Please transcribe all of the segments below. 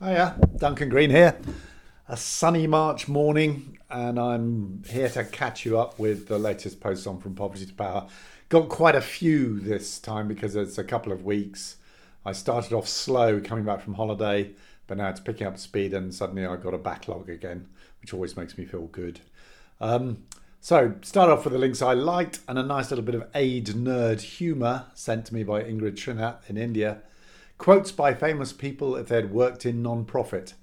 Yeah, Duncan Green here. A sunny March morning, and I'm here to catch you up with the latest posts on From Poverty to Power. Got quite a few this time because it's a couple of weeks. I started off slow coming back from holiday, but now it's picking up speed, and suddenly I've got a backlog again, which always makes me feel good. Um, so, start off with the links I liked and a nice little bit of aid nerd humour sent to me by Ingrid Trinat in India. Quotes by famous people if they'd worked in non profit.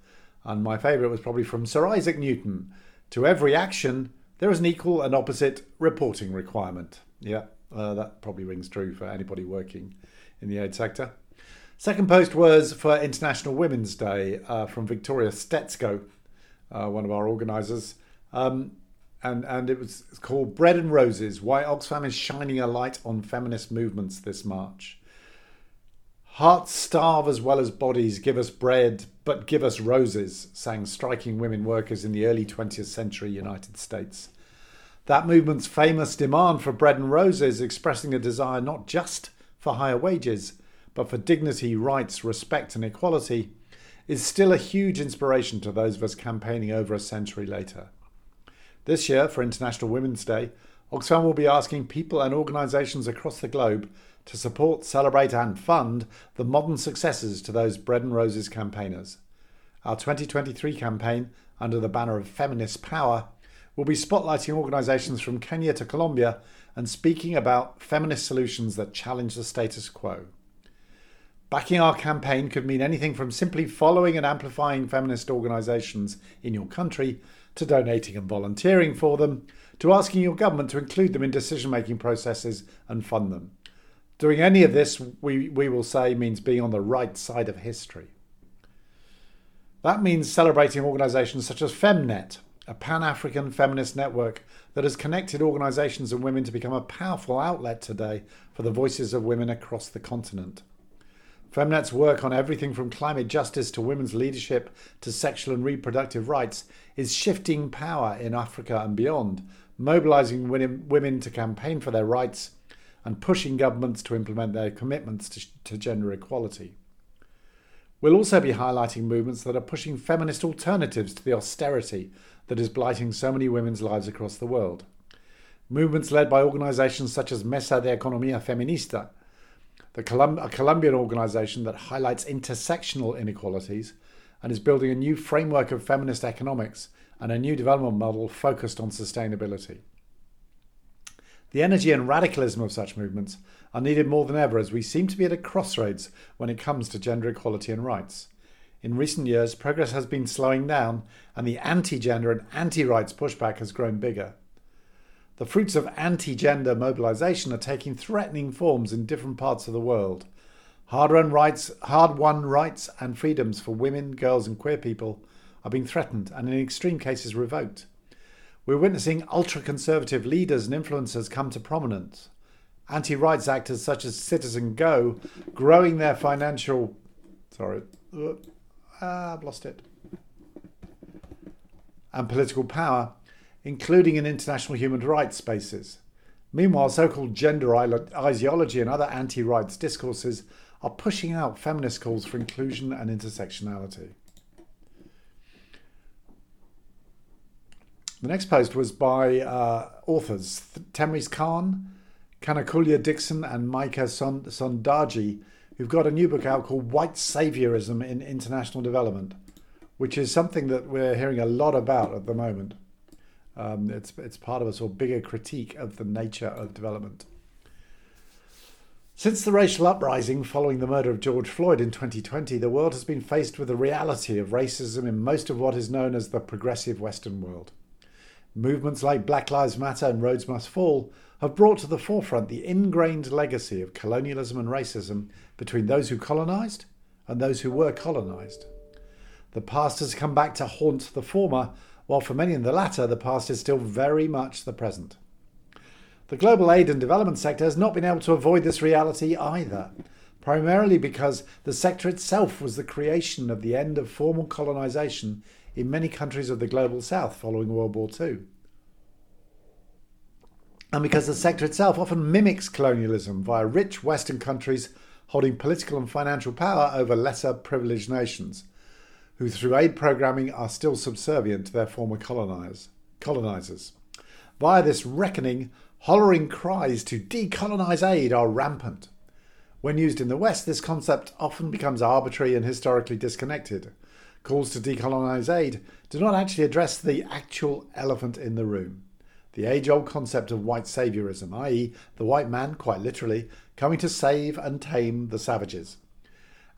And my favourite was probably from Sir Isaac Newton To every action, there is an equal and opposite reporting requirement. Yeah, uh, that probably rings true for anybody working in the aid sector. Second post was for International Women's Day uh, from Victoria Stetsko, uh, one of our organisers. Um, and and it was called Bread and Roses: Why Oxfam is shining a light on feminist movements this March. Hearts starve as well as bodies. Give us bread, but give us roses, sang striking women workers in the early 20th century United States. That movement's famous demand for bread and roses, expressing a desire not just for higher wages, but for dignity, rights, respect, and equality, is still a huge inspiration to those of us campaigning over a century later. This year, for International Women's Day, Oxfam will be asking people and organisations across the globe to support, celebrate, and fund the modern successors to those Bread and Roses campaigners. Our 2023 campaign, under the banner of Feminist Power, will be spotlighting organisations from Kenya to Colombia and speaking about feminist solutions that challenge the status quo. Backing our campaign could mean anything from simply following and amplifying feminist organisations in your country to donating and volunteering for them, to asking your government to include them in decision making processes and fund them. Doing any of this, we, we will say, means being on the right side of history. That means celebrating organisations such as FemNet, a pan African feminist network that has connected organisations and women to become a powerful outlet today for the voices of women across the continent. FemNet's work on everything from climate justice to women's leadership to sexual and reproductive rights is shifting power in Africa and beyond, mobilising women to campaign for their rights and pushing governments to implement their commitments to, to gender equality. We'll also be highlighting movements that are pushing feminist alternatives to the austerity that is blighting so many women's lives across the world. Movements led by organisations such as Mesa de Economía Feminista, the Colum- a Colombian organisation that highlights intersectional inequalities and is building a new framework of feminist economics and a new development model focused on sustainability. The energy and radicalism of such movements are needed more than ever as we seem to be at a crossroads when it comes to gender equality and rights. In recent years, progress has been slowing down, and the anti gender and anti rights pushback has grown bigger. The fruits of anti gender mobilization are taking threatening forms in different parts of the world. Hard won rights, hard won rights and freedoms for women, girls, and queer people are being threatened and, in extreme cases, revoked. We're witnessing ultra conservative leaders and influencers come to prominence. Anti rights actors such as Citizen Go growing their financial. Sorry. Ah, I've lost it. And political power including in international human rights spaces. Meanwhile, so called gender ideology and other anti rights discourses are pushing out feminist calls for inclusion and intersectionality. The next post was by uh, authors Themrise Khan, Kanakulya Dickson, and Maïka Sondarjee, who've got a new book out called White Saviorism in International Development, which is something that we're hearing a lot about at the moment. Um, it's it's part of a sort of bigger critique of the nature of development. Since the racial uprising following the murder of George Floyd in 2020, the world has been faced with the reality of racism in most of what is known as the progressive Western world. Movements like Black Lives Matter and Rhodes Must Fall have brought to the forefront the ingrained legacy of colonialism and racism between those who colonised and those who were colonised. The past has come back to haunt the former while for many in the latter, the past is still very much the present. The global aid and development sector has not been able to avoid this reality either, primarily because the sector itself was the creation of the end of formal colonisation in many countries of the global south following World War II. And because the sector itself often mimics colonialism via rich Western countries holding political and financial power over lesser privileged nations who through aid programming are still subservient to their former colonizers. Via this reckoning, hollering cries to decolonize aid are rampant. When used in the West, this concept often becomes arbitrary and historically disconnected. Calls to decolonize aid do not actually address the actual elephant in the room the age old concept of white saviorism, i.e., the white man, quite literally, coming to save and tame the savages.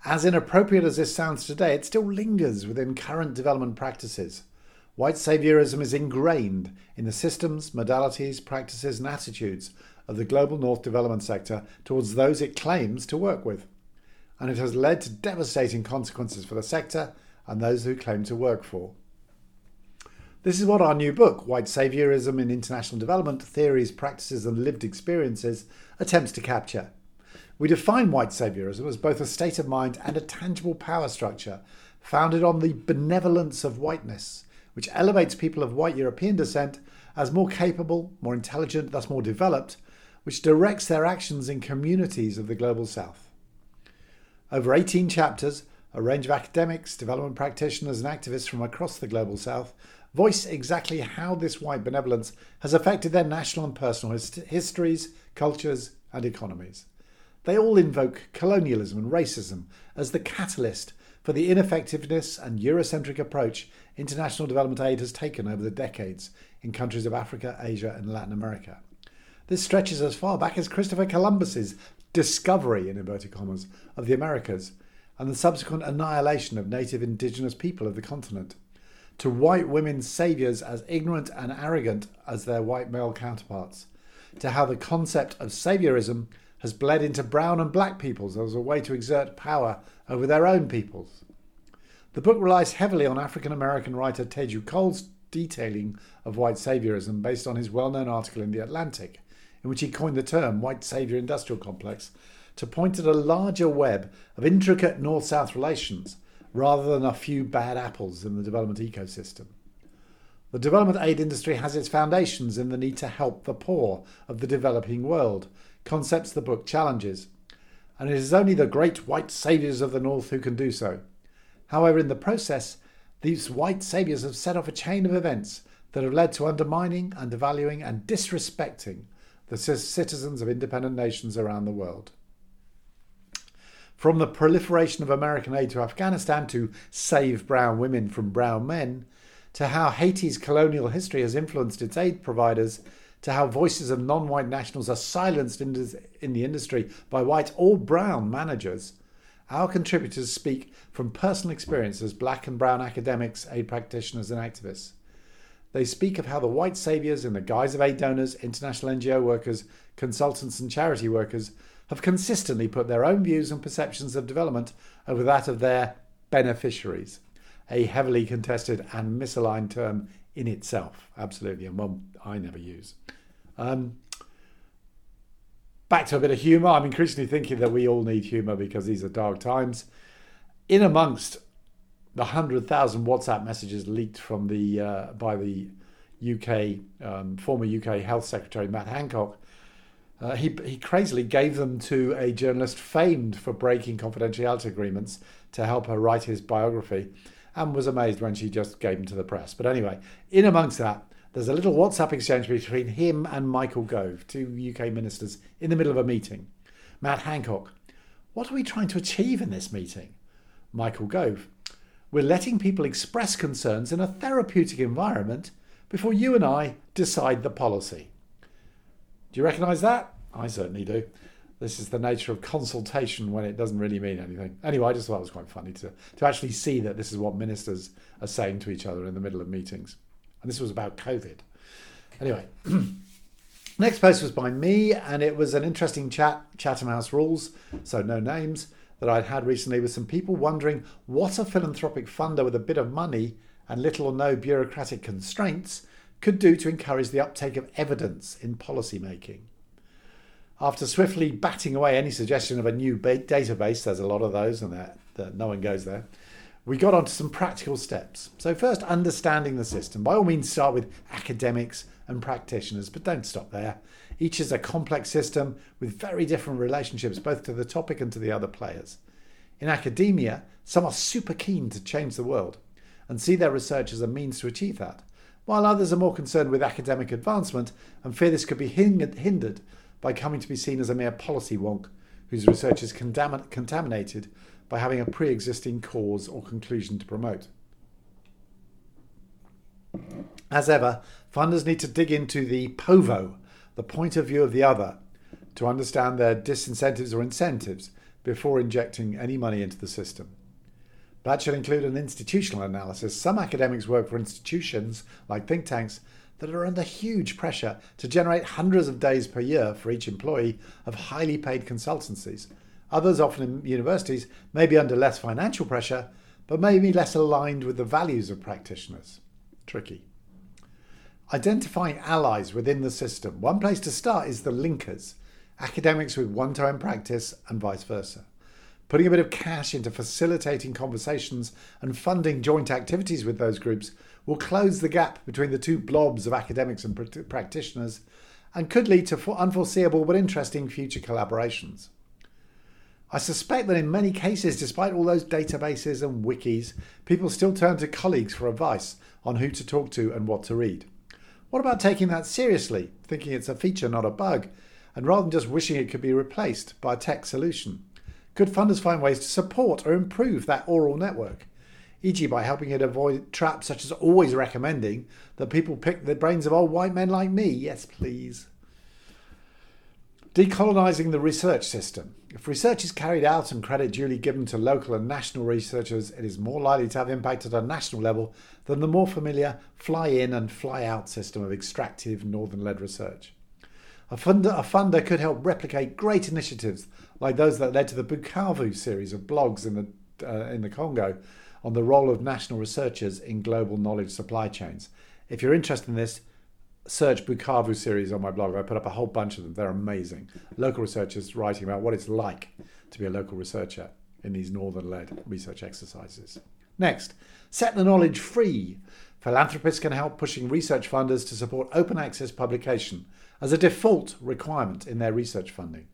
As inappropriate as this sounds today, it still lingers within current development practices. White saviorism is ingrained in the systems, modalities, practices, and attitudes of the global North development sector towards those it claims to work with. And it has led to devastating consequences for the sector and those who claim to work for. This is what our new book, White Saviorism in International Development Theories, Practices, and Lived Experiences, attempts to capture. We define white saviorism as both a state of mind and a tangible power structure founded on the benevolence of whiteness which elevates people of white European descent as more capable, more intelligent, thus more developed, which directs their actions in communities of the global south. Over 18 chapters, a range of academics, development practitioners, and activists from across the global south voice exactly how this white benevolence has affected their national and personal hist- histories, cultures, and economies. They all invoke colonialism and racism as the catalyst for the ineffectiveness and Eurocentric approach international development aid has taken over the decades in countries of Africa, Asia, and Latin America. This stretches as far back as Christopher Columbus's discovery, in inverted commas, of the Americas and the subsequent annihilation of native indigenous people of the continent, to white women's saviours as ignorant and arrogant as their white male counterparts, to how the concept of saviorism has bled into brown and black peoples as a way to exert power over their own peoples. The book relies heavily on African American writer Teju Cole's detailing of white saviorism based on his well known article in The Atlantic, in which he coined the term white savior industrial complex to point at a larger web of intricate north south relations rather than a few bad apples in the development ecosystem. The development aid industry has its foundations in the need to help the poor of the developing world, concepts the book challenges and it is only the great white saviours of the North who can do so. However, in the process, these white saviours have set off a chain of events that have led to undermining, undervaluing, and disrespecting the citizens of independent nations around the world. From the proliferation of American aid to Afghanistan to save brown women from brown men, to how Haiti's colonial history has influenced its aid providers to how voices of non white nationals are silenced in, the industry by white or brown managers, our contributors speak from personal experience as black and brown academics, aid practitioners, and activists. They speak of how the white saviours, in the guise of aid donors, international NGO workers, consultants, and charity workers, have consistently put their own views and perceptions of development over that of their beneficiaries, a heavily contested and misaligned term in itself, absolutely, and one I never use. Um, back to a bit of humour. I'm increasingly thinking that we all need humour because these are dark times. In amongst the hundred thousand WhatsApp messages leaked from the uh, by the UK um, former UK Health Secretary Matt Hancock, uh, he he crazily gave them to a journalist famed for breaking confidentiality agreements to help her write his biography and was amazed when she just gave them to the press. But anyway, in amongst that, there's a little WhatsApp exchange between him and Michael Gove, two UK ministers, in the middle of a meeting. Matt Hancock, what are we trying to achieve in this meeting? Michael Gove, we're letting people express concerns in a therapeutic environment before you and I decide the policy. Do you recognise that? I certainly do this is the nature of consultation when it doesn't really mean anything. Anyway, I just thought it was quite funny to, to actually see that this is what ministers are saying to each other in the middle of meetings. And this was about COVID. Anyway, next post was by me, and it was an interesting chat, Chatham House Rules, so no names, that I'd had recently with some people wondering what a philanthropic funder with a bit of money and little or no bureaucratic constraints could do to encourage the uptake of evidence in policy making. After swiftly batting away any suggestion of a new database, there's a lot of those, and that, that no one goes there. We got onto some practical steps. So, first, understanding the system. By all means, start with academics and practitioners, but don't stop there. Each is a complex system with very different relationships, both to the topic and to the other players. In academia, some are super keen to change the world and see their research as a means to achieve that, while others are more concerned with academic advancement and fear this could be hindered by coming to be seen as a mere policy wonk whose research is contaminated by having a pre existing cause or conclusion to promote. As ever, funders need to dig into the POVO, the point of view of the other, to understand their disincentives or incentives before injecting any money into the system. That should include an institutional analysis. Some academics work for institutions, like think tanks, that are under huge pressure to generate hundreds of days per year for each employee of highly paid consultancies. Others, often in universities, may be under less financial pressure, but may be less aligned with the values of practitioners. Tricky. Identifying allies within the system. One place to start is the linkers, academics with one time practice and vice versa. Putting a bit of cash into facilitating conversations and funding joint activities with those groups will close the gap between the two blobs of academics and pr- practitioners and could lead to unforeseeable but interesting future collaborations. I suspect that in many cases, despite all those databases and wikis, people still turn to colleagues for advice on who to talk to and what to read. What about taking that seriously, thinking it's a feature, not a bug, and rather than just wishing it could be replaced by a tech solution? Could funders find ways to support or improve that oral network? E.g., by helping it avoid traps such as always recommending that people pick the brains of old white men like me. Yes, please. Decolonising the research system. If research is carried out and credit duly given to local and national researchers, it is more likely to have impact at a national level than the more familiar fly in and fly out system of extractive northern led research. A funder, a funder could help replicate great initiatives like those that led to the Bukavu series of blogs in the, uh, in the Congo on the role of national researchers in global knowledge supply chains. If you're interested in this, search Bukavu series on my blog. I put up a whole bunch of them. They're amazing. Local researchers writing about what it's like to be a local researcher in these northern led research exercises. Next, set the knowledge free. Philanthropists can help pushing research funders to support open access publication as a default requirement in their research funding.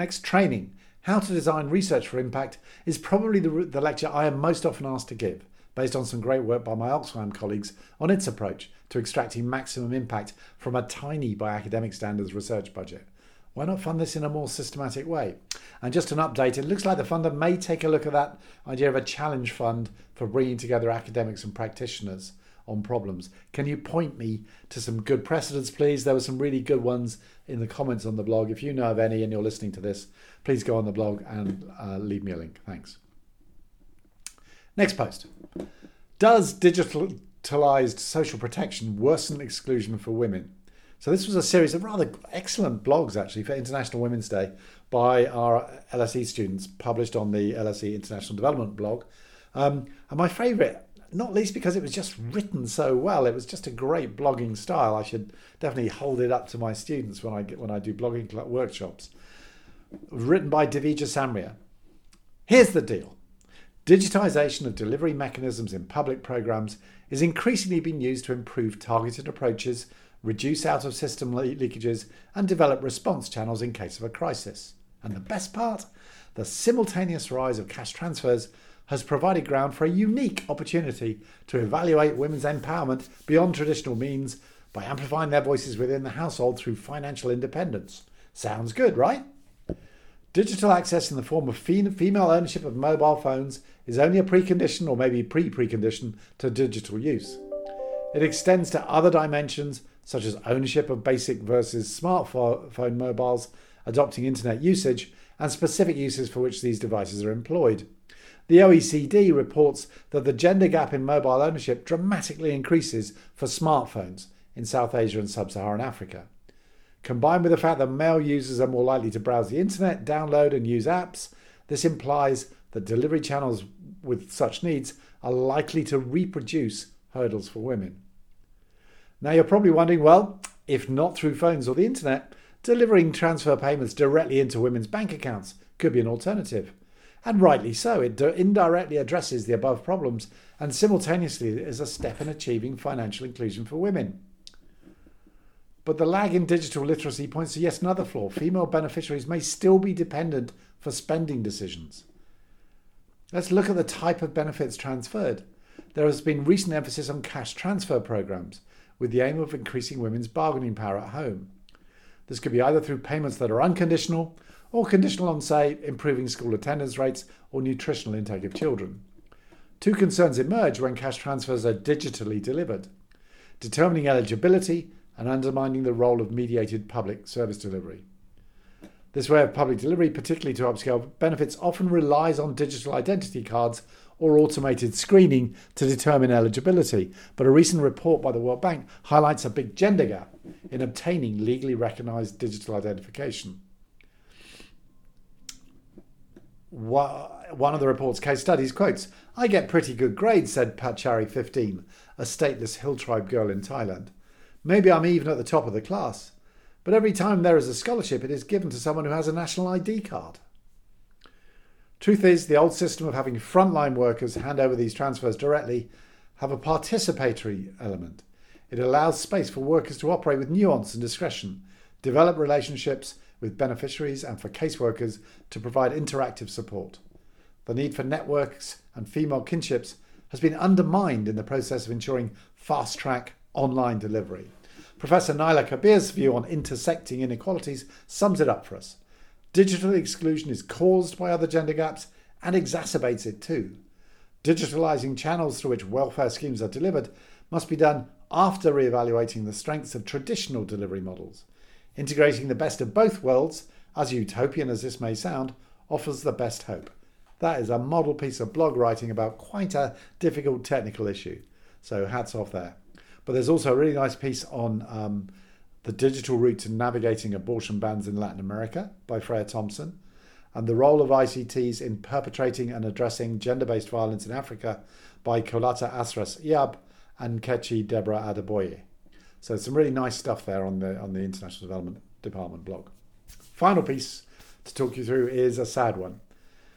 Next, training. How to design research for impact is probably the, the lecture I am most often asked to give, based on some great work by my Oxfam colleagues on its approach to extracting maximum impact from a tiny, by academic standards, research budget. Why not fund this in a more systematic way? And just an update, it looks like the funder may take a look at that idea of a challenge fund for bringing together academics and practitioners on problems. Can you point me to some good precedents, please? There were some really good ones in the comments on the blog. If you know of any and you're listening to this, please go on the blog and uh, leave me a link. Thanks. Next post. Does digitalized social protection worsen exclusion for women? So this was a series of rather excellent blogs actually for International Women's Day by our LSE students published on the LSE International Development blog. Um, and my favourite not least because it was just written so well. It was just a great blogging style. I should definitely hold it up to my students when I get, when I do blogging workshops. Written by Divija Samria. Here's the deal. Digitization of delivery mechanisms in public programs is increasingly being used to improve targeted approaches, reduce out of system leakages, and develop response channels in case of a crisis. And the best part? The simultaneous rise of cash transfers has provided ground for a unique opportunity to evaluate women's empowerment beyond traditional means by amplifying their voices within the household through financial independence. Sounds good, right? Digital access in the form of female ownership of mobile phones is only a precondition or maybe pre precondition to digital use. It extends to other dimensions such as ownership of basic versus smartphone mobiles, adopting internet usage, and specific uses for which these devices are employed. The OECD reports that the gender gap in mobile ownership dramatically increases for smartphones in South Asia and Sub Saharan Africa. Combined with the fact that male users are more likely to browse the internet, download, and use apps, this implies that delivery channels with such needs are likely to reproduce hurdles for women. Now you're probably wondering well, if not through phones or the internet, delivering transfer payments directly into women's bank accounts could be an alternative. And rightly so, it indirectly addresses the above problems and simultaneously is a step in achieving financial inclusion for women. But the lag in digital literacy points to yet another flaw. Female beneficiaries may still be dependent for spending decisions. Let's look at the type of benefits transferred. There has been recent emphasis on cash transfer programs with the aim of increasing women's bargaining power at home. This could be either through payments that are unconditional or conditional on, say, improving school attendance rates or nutritional intake of children. Two concerns emerge when cash transfers are digitally delivered determining eligibility and undermining the role of mediated public service delivery. This way of public delivery, particularly to upscale benefits, often relies on digital identity cards or automated screening to determine eligibility. But a recent report by the World Bank highlights a big gender gap in obtaining legally recognized digital identification. One of the report's case studies quotes, I get pretty good grades, said Pachari, 15, a stateless hill tribe girl in Thailand. Maybe I'm even at the top of the class. But every time there is a scholarship, it is given to someone who has a national ID card. Truth is, the old system of having frontline workers hand over these transfers directly have a participatory element. It allows space for workers to operate with nuance and discretion, develop relationships with beneficiaries and for caseworkers to provide interactive support. The need for networks and female kinships has been undermined in the process of ensuring fast track online delivery. Professor Naila Kabeer's view on intersecting inequalities sums it up for us. Digital exclusion is caused by other gender gaps and exacerbates it too. Digitalising channels through which welfare schemes are delivered must be done after re-evaluating the strengths of traditional delivery models. Integrating the best of both worlds, as utopian as this may sound, offers the best hope. That is a model piece of blog writing about quite a difficult technical issue. So hats off there. But there's also a really nice piece on um, the digital route to navigating abortion bans in Latin America by Freya Thompson, and the role of ICTs in perpetrating and addressing gender based violence in Africa by Kolata Asras Iab and Kechi Deborah Adeboye. So some really nice stuff there on the on the International Development Department blog. Final piece to talk you through is a sad one.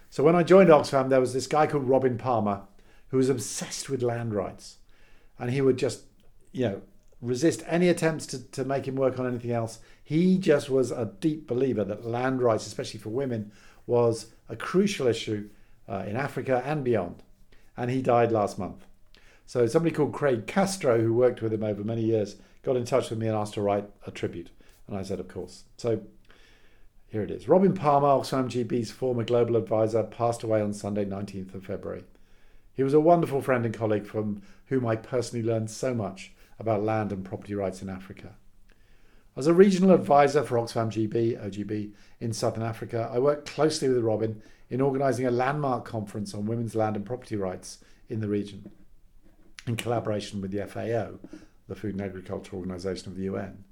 So when I joined Oxfam, there was this guy called Robin Palmer who was obsessed with land rights, and he would just you know, resist any attempts to, to make him work on anything else. He just was a deep believer that land rights, especially for women, was a crucial issue uh, in Africa and beyond. And he died last month. So somebody called Craig Castro, who worked with him over many years, got in touch with me and asked to write a tribute. And I said, of course. So here it is. Robin Palmer, Oxfam GB's former global advisor, passed away on Sunday, 19th of February. He was a wonderful friend and colleague from whom I personally learned so much about land and property rights in Africa. As a regional advisor for Oxfam GB, OGB, in Southern Africa, I worked closely with Robin in organising a landmark conference on women's land and property rights in the region, in collaboration with the FAO, the Food and Agriculture Organization of the UN.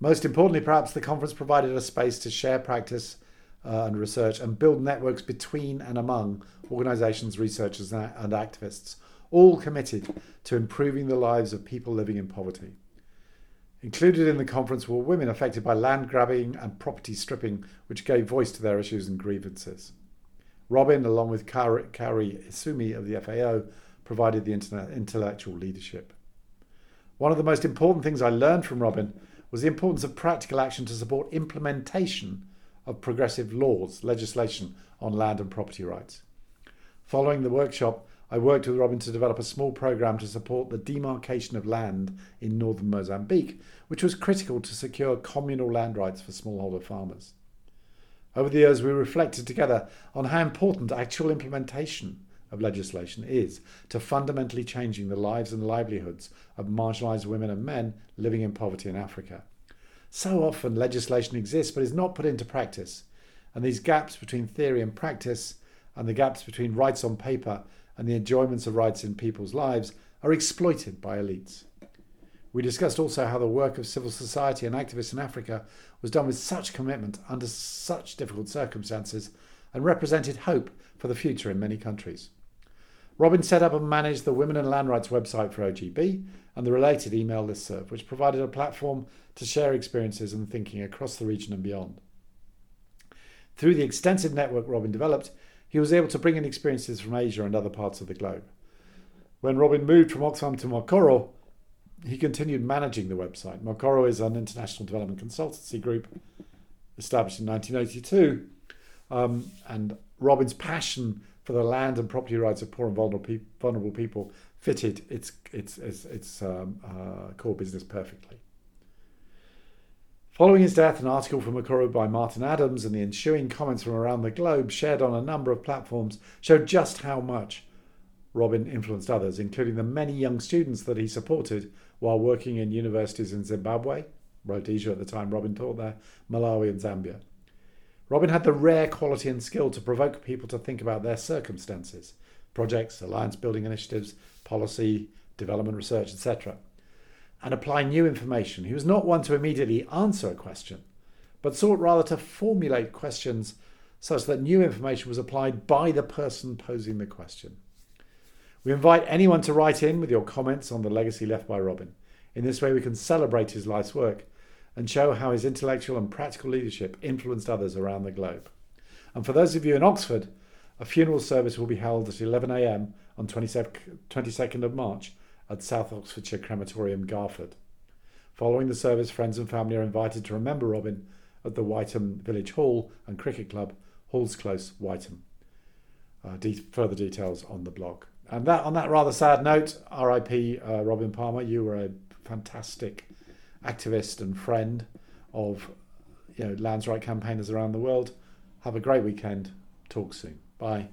Most importantly, perhaps, the conference provided a space to share practice uh, and research and build networks between and among organisations, researchers, and activists all committed to improving the lives of people living in poverty. Included in the conference were women affected by land grabbing and property stripping, which gave voice to their issues and grievances. Robin, along with Kaori Izumi of the FAO, provided the intellectual leadership. One of the most important things I learned from Robin was the importance of practical action to support implementation of progressive laws, legislation on land and property rights. Following the workshop, I worked with Robin to develop a small program to support the demarcation of land in northern Mozambique, which was critical to secure communal land rights for smallholder farmers. Over the years, we reflected together on how important actual implementation of legislation is to fundamentally changing the lives and livelihoods of marginalised women and men living in poverty in Africa. So often, legislation exists but is not put into practice, and these gaps between theory and practice, and the gaps between rights on paper and the enjoyments of rights in people's lives are exploited by elites. We discussed also how the work of civil society and activists in Africa was done with such commitment under such difficult circumstances and represented hope for the future in many countries. Robin set up and managed the Women and Land Rights website for OGB and the related email listserv, which provided a platform to share experiences and thinking across the region and beyond. Through the extensive network Robin developed, he was able to bring in experiences from Asia and other parts of the globe. When Robin moved from Oxfam to Mokoro, he continued managing the website. Mokoro is an international development consultancy group established in 1982. Um, and Robin's passion for the land and property rights of poor and vulnerable vulnerable people fitted its its its, its um, uh, core business perfectly. Following his death, an article from Mokoro by Martin Adams and the ensuing comments from around the globe, shared on a number of platforms, showed just how much Robin influenced others, including the many young students that he supported while working in universities in Zimbabwe, Rhodesia at the time Robin taught there, Malawi, and Zambia. Robin had the rare quality and skill to provoke people to think about their circumstances, projects, alliance building initiatives, policy, development research, etc., and apply new information. He was not one to immediately answer a question, but sought rather to formulate questions such that new information was applied by the person posing the question. We invite anyone to write in with your comments on the legacy left by Robin. In this way, we can celebrate his life's work and show how his intellectual and practical leadership influenced others around the globe. And for those of you in Oxford, a funeral service will be held at 11am on 22nd of March at South Oxfordshire Crematorium, Garford. Following the service, friends and family are invited to remember Robin at the Wytham Village Hall and Cricket Club, Halls Close, Wytham. Uh, de- further details on the blog. And that, on that rather sad note, RIP uh, Robin Palmer, you were a fantastic activist and friend of you know lands right campaigners around the world. Have a great weekend. Talk soon. Bye.